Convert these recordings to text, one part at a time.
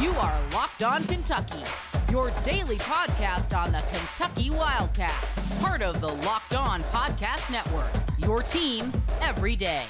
You are Locked On Kentucky, your daily podcast on the Kentucky Wildcats, part of the Locked On Podcast Network. Your team every day.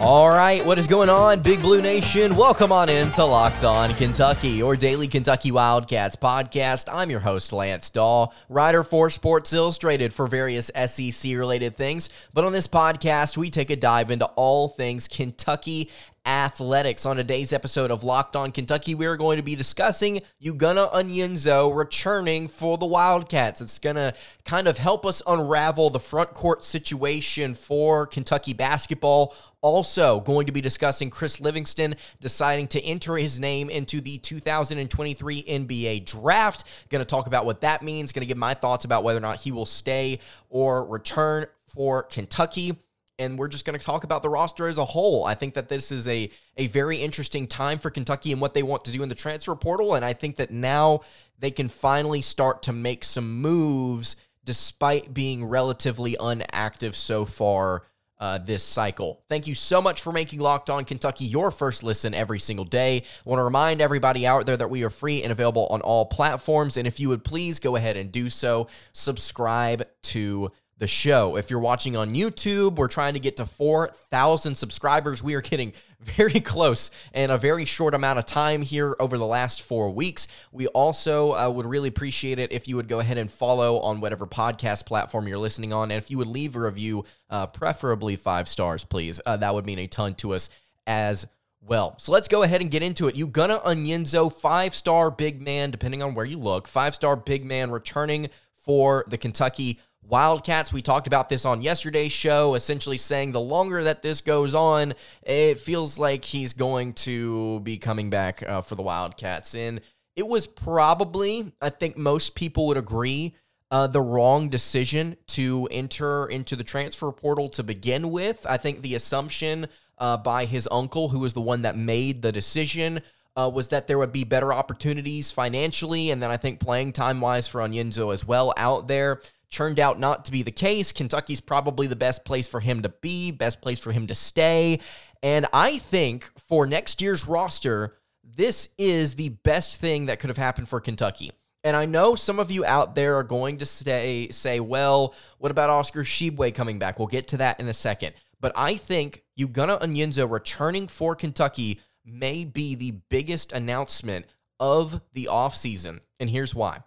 All right, what is going on, Big Blue Nation? Welcome on in to Locked On Kentucky, your daily Kentucky Wildcats podcast. I'm your host, Lance Dawe, writer for Sports Illustrated for various SEC related things. But on this podcast, we take a dive into all things Kentucky athletics. On today's episode of Locked On Kentucky, we are going to be discussing Ugonna Onyenso returning for the Wildcats. It's going to kind of help us unravel the front court situation for Kentucky basketball. Also, going to be discussing Chris Livingston deciding to enter his name into the 2023 NBA draft. Going to talk about what that means. Going to give my thoughts about whether or not he will stay or return for Kentucky and we're just going to talk about the roster as a whole. I think that this is a a very interesting time for Kentucky and what they want to do in the transfer portal, and I think that now they can finally start to make some moves despite being relatively unactive so far. Uh, this cycle. Thank you so much for making Locked On Kentucky your first listen every single day. I want to remind everybody out there that we are free and available on all platforms. And if you would please go ahead and do so, subscribe to the show. If you're watching on YouTube, we're trying to get to 4,000 subscribers. We are getting very close in a very short amount of time here over the last four weeks. We also uh, would really appreciate it if you would go ahead and follow on whatever podcast platform you're listening on. And if you would leave a review, uh, preferably five stars, please. Uh, that would mean a ton to us as well. So let's go ahead and get into it. Ugonna Onyenso, five star big man, depending on where you look, five star big man returning for the Kentucky Wildcats, we talked about this on yesterday's show, essentially saying the longer that this goes on, it feels like he's going to be coming back uh, for the Wildcats. And it was probably, I think most people would agree, uh, the wrong decision to enter into the transfer portal to begin with. I think the assumption uh, by his uncle, who was the one that made the decision, uh, was that there would be better opportunities financially, and then I think playing time wise for Onyenso as well out there turned out not to be the case. Kentucky's probably the best place for him to be, best place for him to stay. And I think for next year's roster, this is the best thing that could have happened for Kentucky. And I know some of you out there are going to say, say, well, what about Oscar Tshiebwe coming back? We'll get to that in a second. But I think Ugonna Onyenso returning for Kentucky may be the biggest announcement of the offseason. And here's why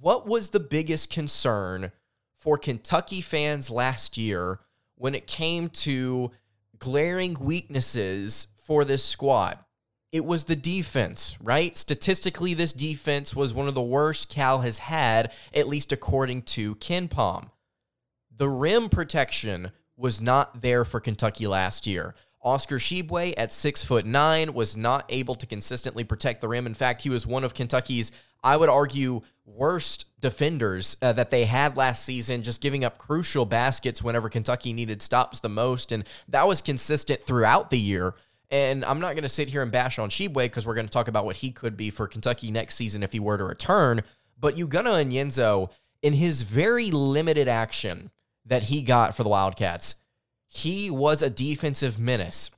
what was the biggest concern for Kentucky fans last year when it came to glaring weaknesses for this squad? It was the defense, right? Statistically, this defense was one of the worst Cal has had, at least according to KenPom. The rim protection was not there for Kentucky last year. Oscar Tshiebwe at six foot nine was not able to consistently protect the rim. In fact, he was one of Kentucky's, I would argue, worst defenders uh, that they had last season, just giving up crucial baskets whenever Kentucky needed stops the most. And that was consistent throughout the year. And I'm not going to sit here and bash on Tshiebwe because we're going to talk about what he could be for Kentucky next season if he were to return. But Ugonna Onyenso, in his very limited action that he got for the Wildcats, he was a defensive menace.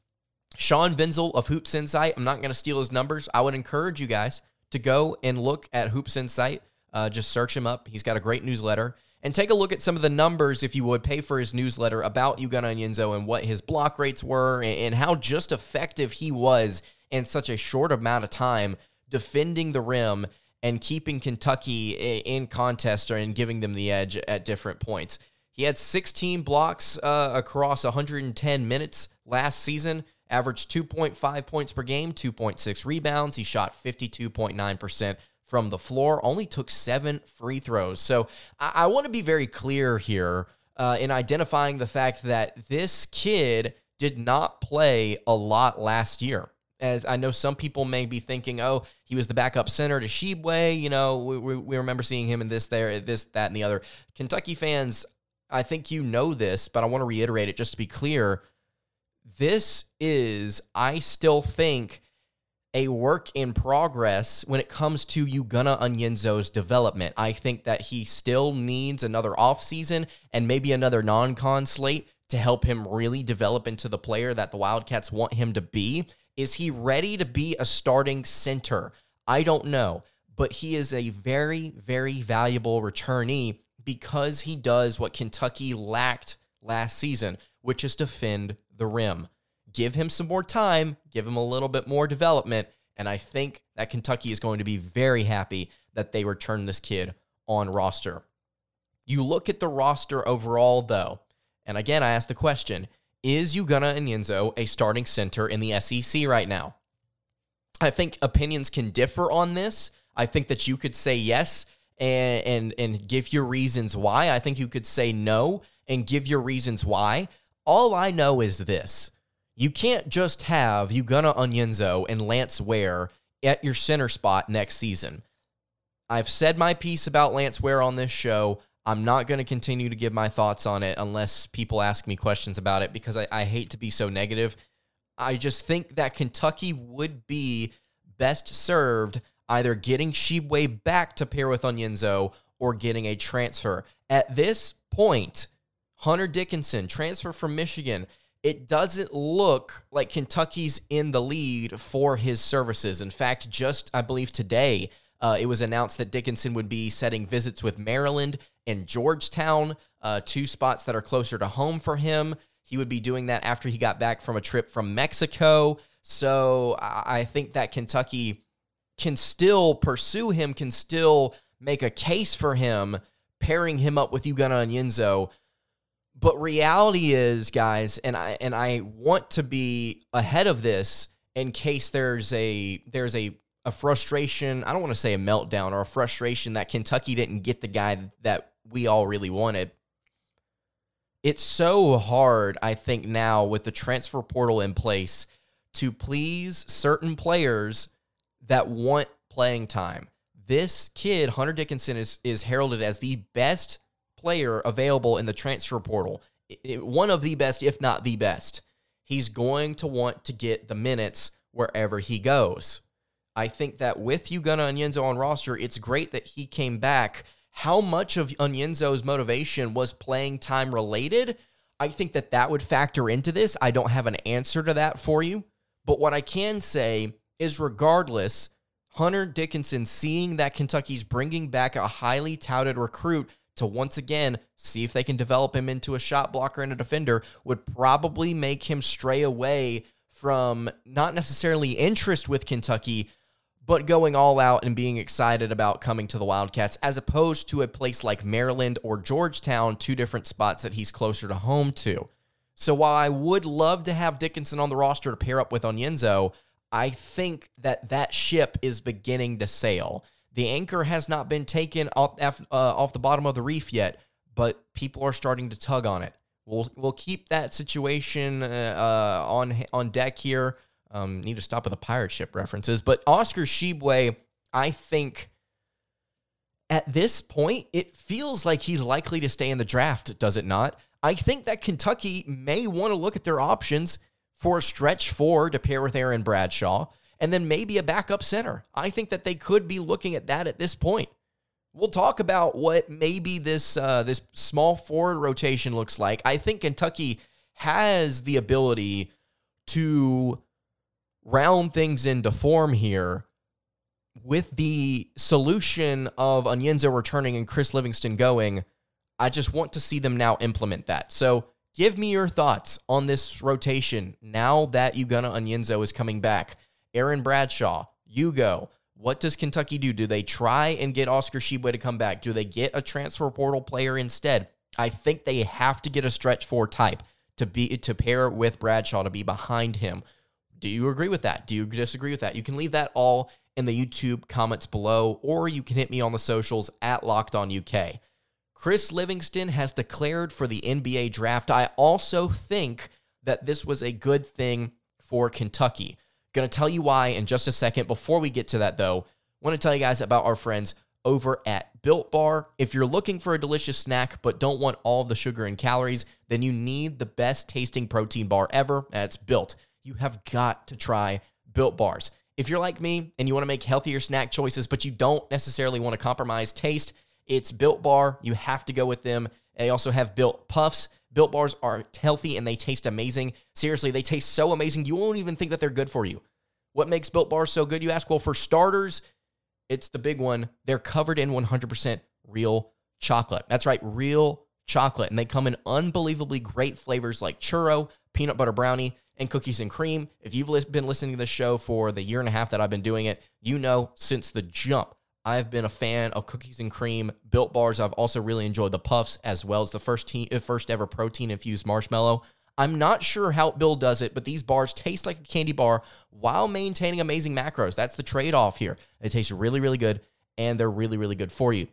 Sean Venzel of Hoops Insight, I'm not going to steal his numbers. I would encourage you guys to go and look at Hoops Insight uh, just search him up. He's got a great newsletter. And take a look at some of the numbers, if you would, pay for his newsletter about Ugonna Onyenso and what his block rates were and, and how just effective he was in such a short amount of time defending the rim and keeping Kentucky in contest or and giving them the edge at different points. He had 16 blocks uh, across 110 minutes last season, averaged 2.5 points per game, 2.6 rebounds. He shot 52.9% from the floor, only took seven free throws. So I, I want to be very clear here uh, in identifying the fact that this kid did not play a lot last year. As I know some people may be thinking, oh, he was the backup center to Tshiebwe. You know, we, we, we remember seeing him in this, there, this, that, and the other. Kentucky fans, I think you know this, but I want to reiterate it just to be clear. This is, I still think, a work in progress when it comes to Ugonna Onyenso's development. I think that he still needs another offseason and maybe another non con slate to help him really develop into the player that the Wildcats want him to be. Is he ready to be a starting center? I don't know, but he is a very, very valuable returnee because he does what Kentucky lacked last season, which is defend the rim. Give him some more time, give him a little bit more development, and I think that Kentucky is going to be very happy that they return this kid on roster. You look at the roster overall, though, and again, I ask the question Is Ugonna Onyenso a starting center in the SEC right now? I think opinions can differ on this. I think that you could say yes and, and, and give your reasons why. I think you could say no and give your reasons why. All I know is this you can't just have Ugonna Onyenso and Lance Ware at your center spot next season. I've said my piece about Lance Ware on this show. I'm not going to continue to give my thoughts on it unless people ask me questions about it because I, I hate to be so negative. I just think that Kentucky would be best served either getting Tshiebwe back to pair with Onyenso or getting a transfer. At this point, Hunter Dickinson, transfer from Michigan, it doesn't look like Kentucky's in the lead for his services. In fact, just I believe today, uh, it was announced that Dickinson would be setting visits with Maryland and Georgetown, uh, two spots that are closer to home for him. He would be doing that after he got back from a trip from Mexico. So I think that Kentucky can still pursue him, can still make a case for him, pairing him up with Ugonna Onyenso. But reality is, guys, and I and I want to be ahead of this in case there's a there's a a frustration. I don't want to say a meltdown or a frustration that Kentucky didn't get the guy that we all really wanted. It's so hard, I think, now with the transfer portal in place to please certain players that want playing time. This kid, Hunter Dickinson, is, is heralded as the best player available in the transfer portal. One of the best, if not the best. He's going to want to get the minutes wherever he goes. I think that with Ugonna Onyenso on roster, it's great that he came back. How much of Onyenso's motivation was playing time related? I think that that would factor into this. I don't have an answer to that for you. But what I can say is, regardless, Hunter Dickinson seeing that Kentucky's bringing back a highly touted recruit to once again see if they can develop him into a shot blocker and a defender would probably make him stray away from not necessarily interest with Kentucky, but going all out and being excited about coming to the Wildcats, as opposed to a place like Maryland or Georgetown, two different spots that he's closer to home to. So while I would love to have Dickinson on the roster to pair up with Onyenso, I think that that ship is beginning to sail. The anchor has not been taken off, uh, off the bottom of the reef yet, but people are starting to tug on it. We'll we'll keep that situation uh, uh on on deck here. Um, need to stop with the pirate ship references. But Oscar Tshiebwe, I think at this point, it feels like he's likely to stay in the draft, does it not? I think that Kentucky may want to look at their options for a stretch four to pair with Aaron Bradshaw, and then maybe a backup center. I think that they could be looking at that at this point. We'll talk about what maybe this uh, this small forward rotation looks like. I think Kentucky has the ability to round things into form here with the solution of Onyenso returning and Chris Livingston going. I just want to see them now implement that. So give me your thoughts on this rotation now that Ugonna Onyenso is coming back. Aaron Bradshaw, you go. What does Kentucky do? Do they try and get Oscar Tshiebwe to come back? Do they get a transfer portal player instead? I think they have to get a stretch four type to be to pair with Bradshaw to be behind him. Do you agree with that? Do you disagree with that? You can leave that all in the YouTube comments below, or you can hit me on the socials at Locked On UK. Chris Livingston has declared for the NBA draft. I also think that this was a good thing for Kentucky. Going to tell you why in just a second. Before we get to that, though, want to tell you guys about our friends over at Built Bar. If you're looking for a delicious snack but don't want all the sugar and calories, then you need the best tasting protein bar ever. That's Built you have got to try Built Bars. If you're like me and you want to make healthier snack choices, but you don't necessarily want to compromise taste, it's Built Bar. You have to go with them. They also have Built Puffs, Built bars are healthy and they taste amazing. Seriously, they taste so amazing, you won't even think that they're good for you. What makes Built bars so good, you ask? Well, for starters, it's the big one. They're covered in 100% real chocolate. That's right, real chocolate. And they come in unbelievably great flavors like churro, peanut butter brownie, and cookies and cream. If you've been listening to this show for the year and a half that I've been doing it, you know since the jump, I've been a fan of cookies and cream, built bars. I've also really enjoyed the puffs as well as the first te- uh, first ever protein infused marshmallow. I'm not sure how Built does it, but these bars taste like a candy bar while maintaining amazing macros. That's the trade off here. It tastes really, really good, and they're really, really good for you.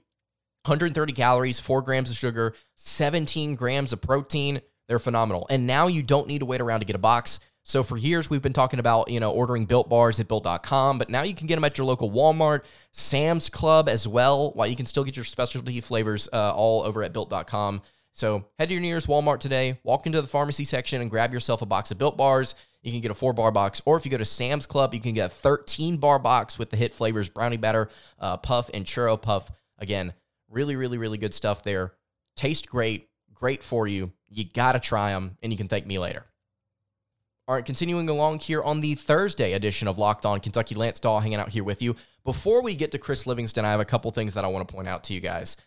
130 calories, four grams of sugar, 17 grams of protein. They're phenomenal. And now you don't need to wait around to get a box. So for years we've been talking about, you know, ordering built bars at built.com, but now you can get them at your local Walmart, Sam's Club as well, while you can still get your specialty flavors uh, all over at built.com. So head to your nearest Walmart today, walk into the pharmacy section and grab yourself a box of built bars. You can get a four bar box, or if you go to Sam's Club, you can get a 13 bar box with the hit flavors brownie batter, uh, puff, and churro puff. Again, really, really, really good stuff there. Taste great, great for you. You got to try them, and you can thank me later. All right, continuing along here on the Thursday edition of Locked On Kentucky, Lance Dawe hanging out here with you. Before we get to Chris Livingston, I have a couple things that I want to point out to you guys.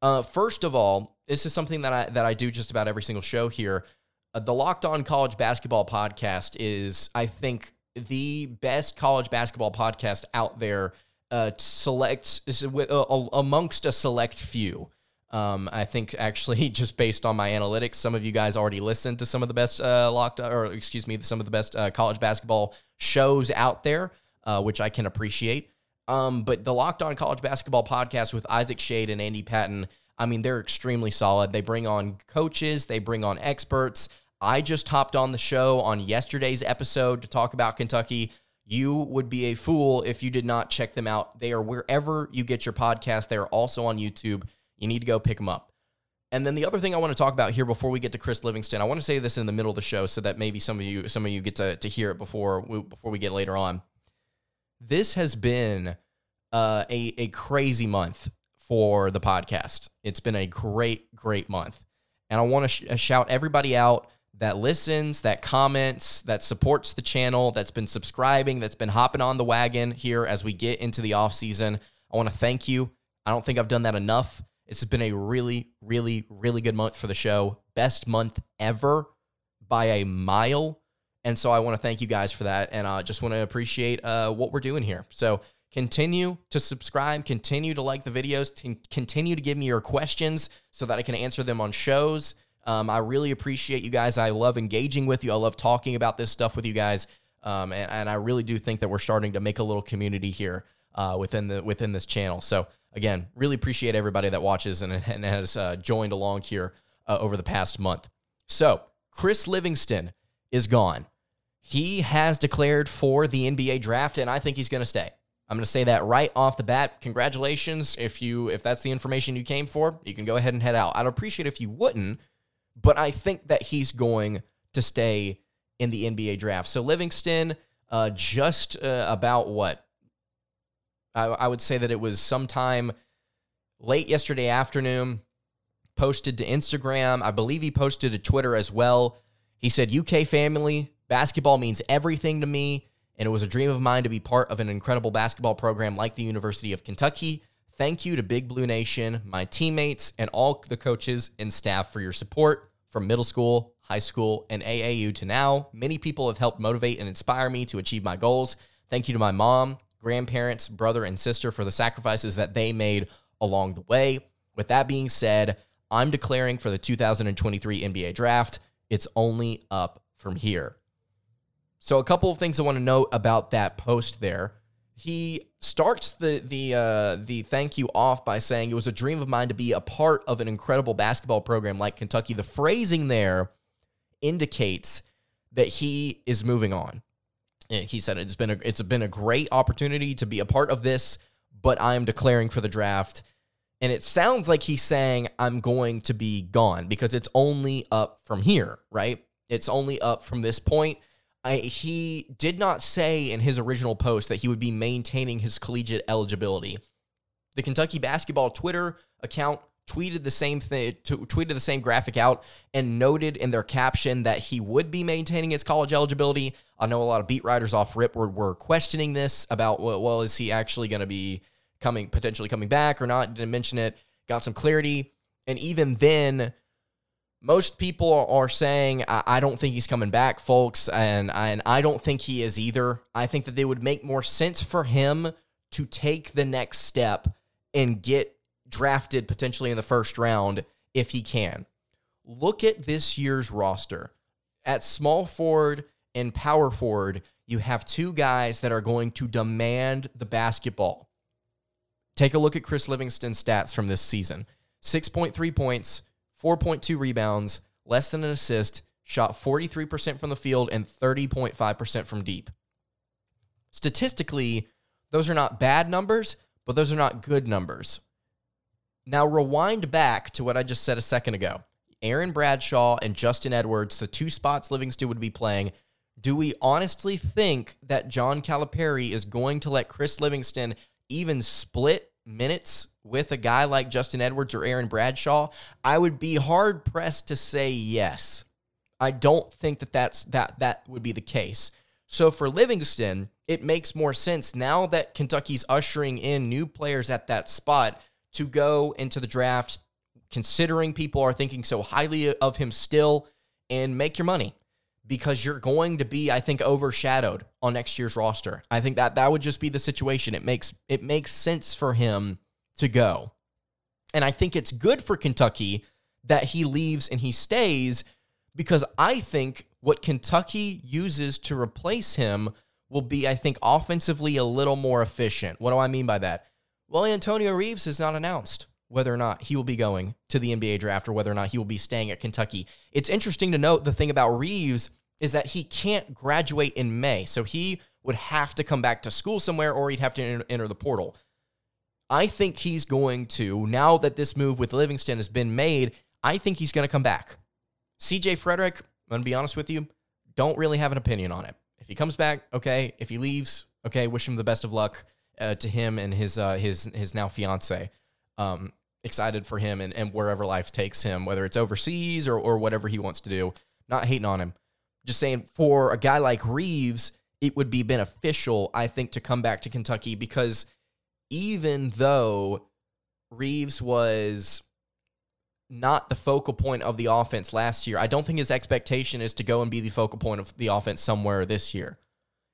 Uh, first of all, this is something that I that I do just about every single show here. Uh, the Locked On College Basketball Podcast is, I think, the best college basketball podcast out there. Uh, select uh, amongst a select few. Um, I think actually, just based on my analytics, some of you guys already listened to some of the best uh, locked, or excuse me, some of the best uh, college basketball shows out there, uh, which I can appreciate. Um, but the Locked On College Basketball podcast with Isaac Schade and Andy Patton, I mean, they're extremely solid. They bring on coaches, they bring on experts. I just hopped on the show on yesterday's episode to talk about Kentucky. You would be a fool if you did not check them out. They are wherever you get your podcast. They are also on YouTube. You need to go pick them up. And then the other thing I want to talk about here before we get to Chris Livingston, I want to say this in the middle of the show so that maybe some of you some of you get to, to hear it before we, before we get later on. This has been uh, a a crazy month for the podcast. It's been a great great month, and I want to sh- uh, shout everybody out that listens, that comments, that supports the channel, that's been subscribing, that's been hopping on the wagon here as we get into the off season. I want to thank you. I don't think I've done that enough. This has been a really, really, really good month for the show. Best month ever by a mile. And so I want to thank you guys for that. And I just want to appreciate uh, what we're doing here. So continue to subscribe, continue to like the videos, t- continue to give me your questions so that I can answer them on shows. Um, I really appreciate you guys. I love engaging with you. I love talking about this stuff with you guys. Um, and, and, I really do think that we're starting to make a little community here uh, within the within this channel. So again, really appreciate everybody that watches and, and has uh, joined along here uh, over the past month. So, Chris Livingston is gone. He has declared for the NBA draft, and I think he's going to stay. I'm going to say that right off the bat. Congratulations. If you if that's the information you came for, you can go ahead and head out. I'd appreciate if you wouldn't, but I think that he's going to stay in the NBA draft. So Livingston, uh, just uh, about what I, I would say that it was sometime late yesterday afternoon. Posted to Instagram. I believe he posted to Twitter as well. He said, UK family, basketball means everything to me, and it was a dream of mine to be part of an incredible basketball program like the University of Kentucky. Thank you to Big Blue Nation, my teammates, and all the coaches and staff for your support from middle school, high school, and AAU to now. Many people have helped motivate and inspire me to achieve my goals. Thank you to my mom, grandparents, brother, and sister for the sacrifices that they made along the way. With that being said, I'm declaring for the 2023 NBA draft. It's only up from here. So, a couple of things I want to note about that post there. He starts the the uh, the thank you off by saying it was a dream of mine to be a part of an incredible basketball program like Kentucky. The phrasing there indicates that he is moving on. Eh, he said it's been a it's been a great opportunity to be a part of this, but I am declaring for the draft. And it sounds like he's saying I'm going to be gone because it's only up from here, right? It's only up from this point. I, he did not say in his original post that he would be maintaining his collegiate eligibility. The Kentucky basketball Twitter account tweeted the same thing, t- tweeted the same graphic out, and noted in their caption that he would be maintaining his college eligibility. I know a lot of beat writers off rip were, were questioning this about well, well is he actually going to be coming potentially coming back or not? Didn't mention it. Got some clarity, and even then. Most people are saying I, I don't think he's coming back, folks, and, and I don't think he is either. I think that they would make more sense for him to take the next step and get drafted potentially in the first round if he can. Look at this year's roster. At small forward and power forward, you have two guys that are going to demand the basketball. Take a look at Chris Livingston's stats from this season 6.3 points, 4.2 rebounds, less than an assist, shot 43% from the field, and 30.5% from deep. Statistically, those are not bad numbers, but those are not good numbers. Now, rewind back to what I just said a second ago. Aaron Bradshaw and Justin Edwards, the two spots Livingston would be playing. Do we honestly think that John Calipari is going to let Chris Livingston even split minutes with a guy like Justin Edwards or Aaron Bradshaw? I would be hard pressed to say yes. I don't think that that's that that would be the case. So for Livingston, it makes more sense now that Kentucky's ushering in new players at that spot to go into the draft, considering people are thinking so highly of him still, and make your money because you're going to be, I think, overshadowed on next year's roster. I think that that would just be the situation. It makes it makes sense for him to go. And I think it's good for Kentucky that he leaves and he stays because I think what Kentucky uses to replace him will be, I think, offensively a little more efficient. What do I mean by that? Well, Antonio Reeves has not announced whether or not he will be going to the NBA draft or whether or not he will be staying at Kentucky. It's interesting to note the thing about Reeves is that he can't graduate in May. So he would have to come back to school somewhere or he'd have to enter the portal. I think he's going to, now that this move with Livingston has been made, I think he's going to come back. CJ Frederick, I'm going to be honest with you, don't really have an opinion on it. If he comes back, okay. If he leaves, okay, wish him the best of luck uh, to him and his uh, his his now fiance. Um, excited for him and, and wherever life takes him, whether it's overseas or or whatever he wants to do. Not hating on him, just saying for a guy like Reeves, it would be beneficial, I think, to come back to Kentucky because even though Reeves was not the focal point of the offense last year. I don't think his expectation is to go and be the focal point of the offense somewhere this year.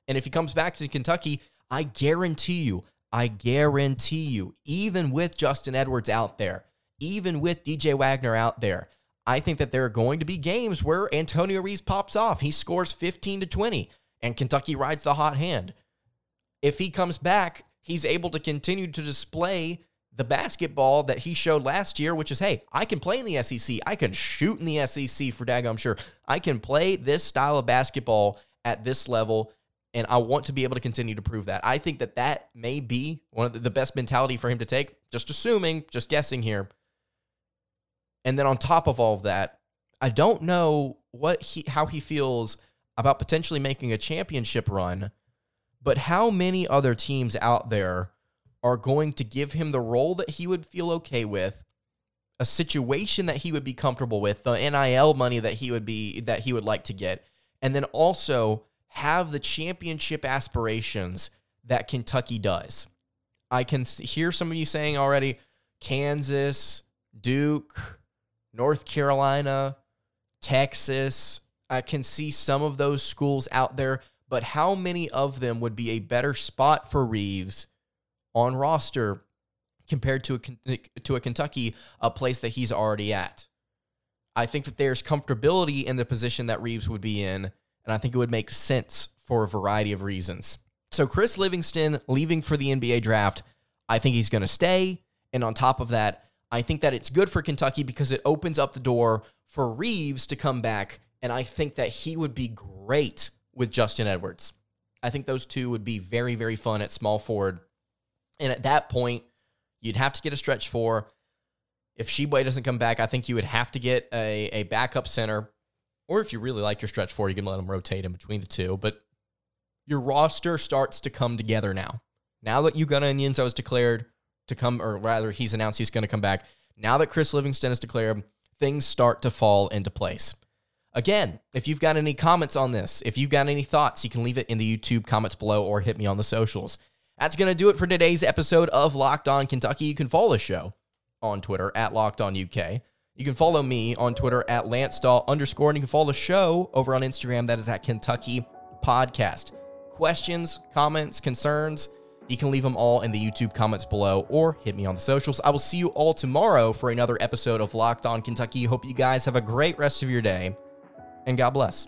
And if he comes back to Kentucky, I guarantee you, I guarantee you, even with Justin Edwards out there, even with DJ Wagner out there, I think that there are going to be games where Antonio Reeves pops off. He scores 15 to 20, and Kentucky rides the hot hand. If he comes back, he's able to continue to display the basketball that he showed last year, which is, hey, I can play in the SEC. I can shoot in the SEC for daggum sure. I can play this style of basketball at this level and I want to be able to continue to prove that. I think that that may be one of the best mentality for him to take. Just assuming, just guessing here. And then on top of all of that, I don't know what he how he feels about potentially making a championship run, but how many other teams out there are going to give him the role that he would feel okay with, a situation that he would be comfortable with, the NIL money that he would be that he would like to get, and then also have the championship aspirations that Kentucky does. I can hear some of you saying already Kansas, Duke, North Carolina, Texas. I can see some of those schools out there, but how many of them would be a better spot for Reeves on roster compared to a to a Kentucky, a place that he's already at? I think that there's comfortability in the position that Reeves would be in and I think it would make sense for a variety of reasons. So, Chris Livingston leaving for the NBA draft, I think he's going to stay. And on top of that, I think that it's good for Kentucky because it opens up the door for Reeves to come back. And I think that he would be great with Justin Edwards. I think those two would be very, very fun at small forward. And at that point, you'd have to get a stretch four. If Tshiebwe doesn't come back, I think you would have to get a, a backup center or if you really like your stretch four, you can let them rotate in between the two. But your roster starts to come together now. Now that Ugonna Onyenso is declared to come, or rather, he's announced he's going to come back. now that Chris Livingston is declared, things start to fall into place. Again, if you've got any comments on this, if you've got any thoughts, you can leave it in the YouTube comments below or hit me on the socials. That's going to do it for today's episode of Locked On Kentucky. You can follow the show on Twitter at Locked On UK. You can follow me on Twitter at Lance Dawe underscore, and you can follow the show over on Instagram. That is at Kentucky Podcast. Questions, comments, concerns, you can leave them all in the YouTube comments below or hit me on the socials. I will see you all tomorrow for another episode of Locked On Kentucky. Hope you guys have a great rest of your day, and God bless.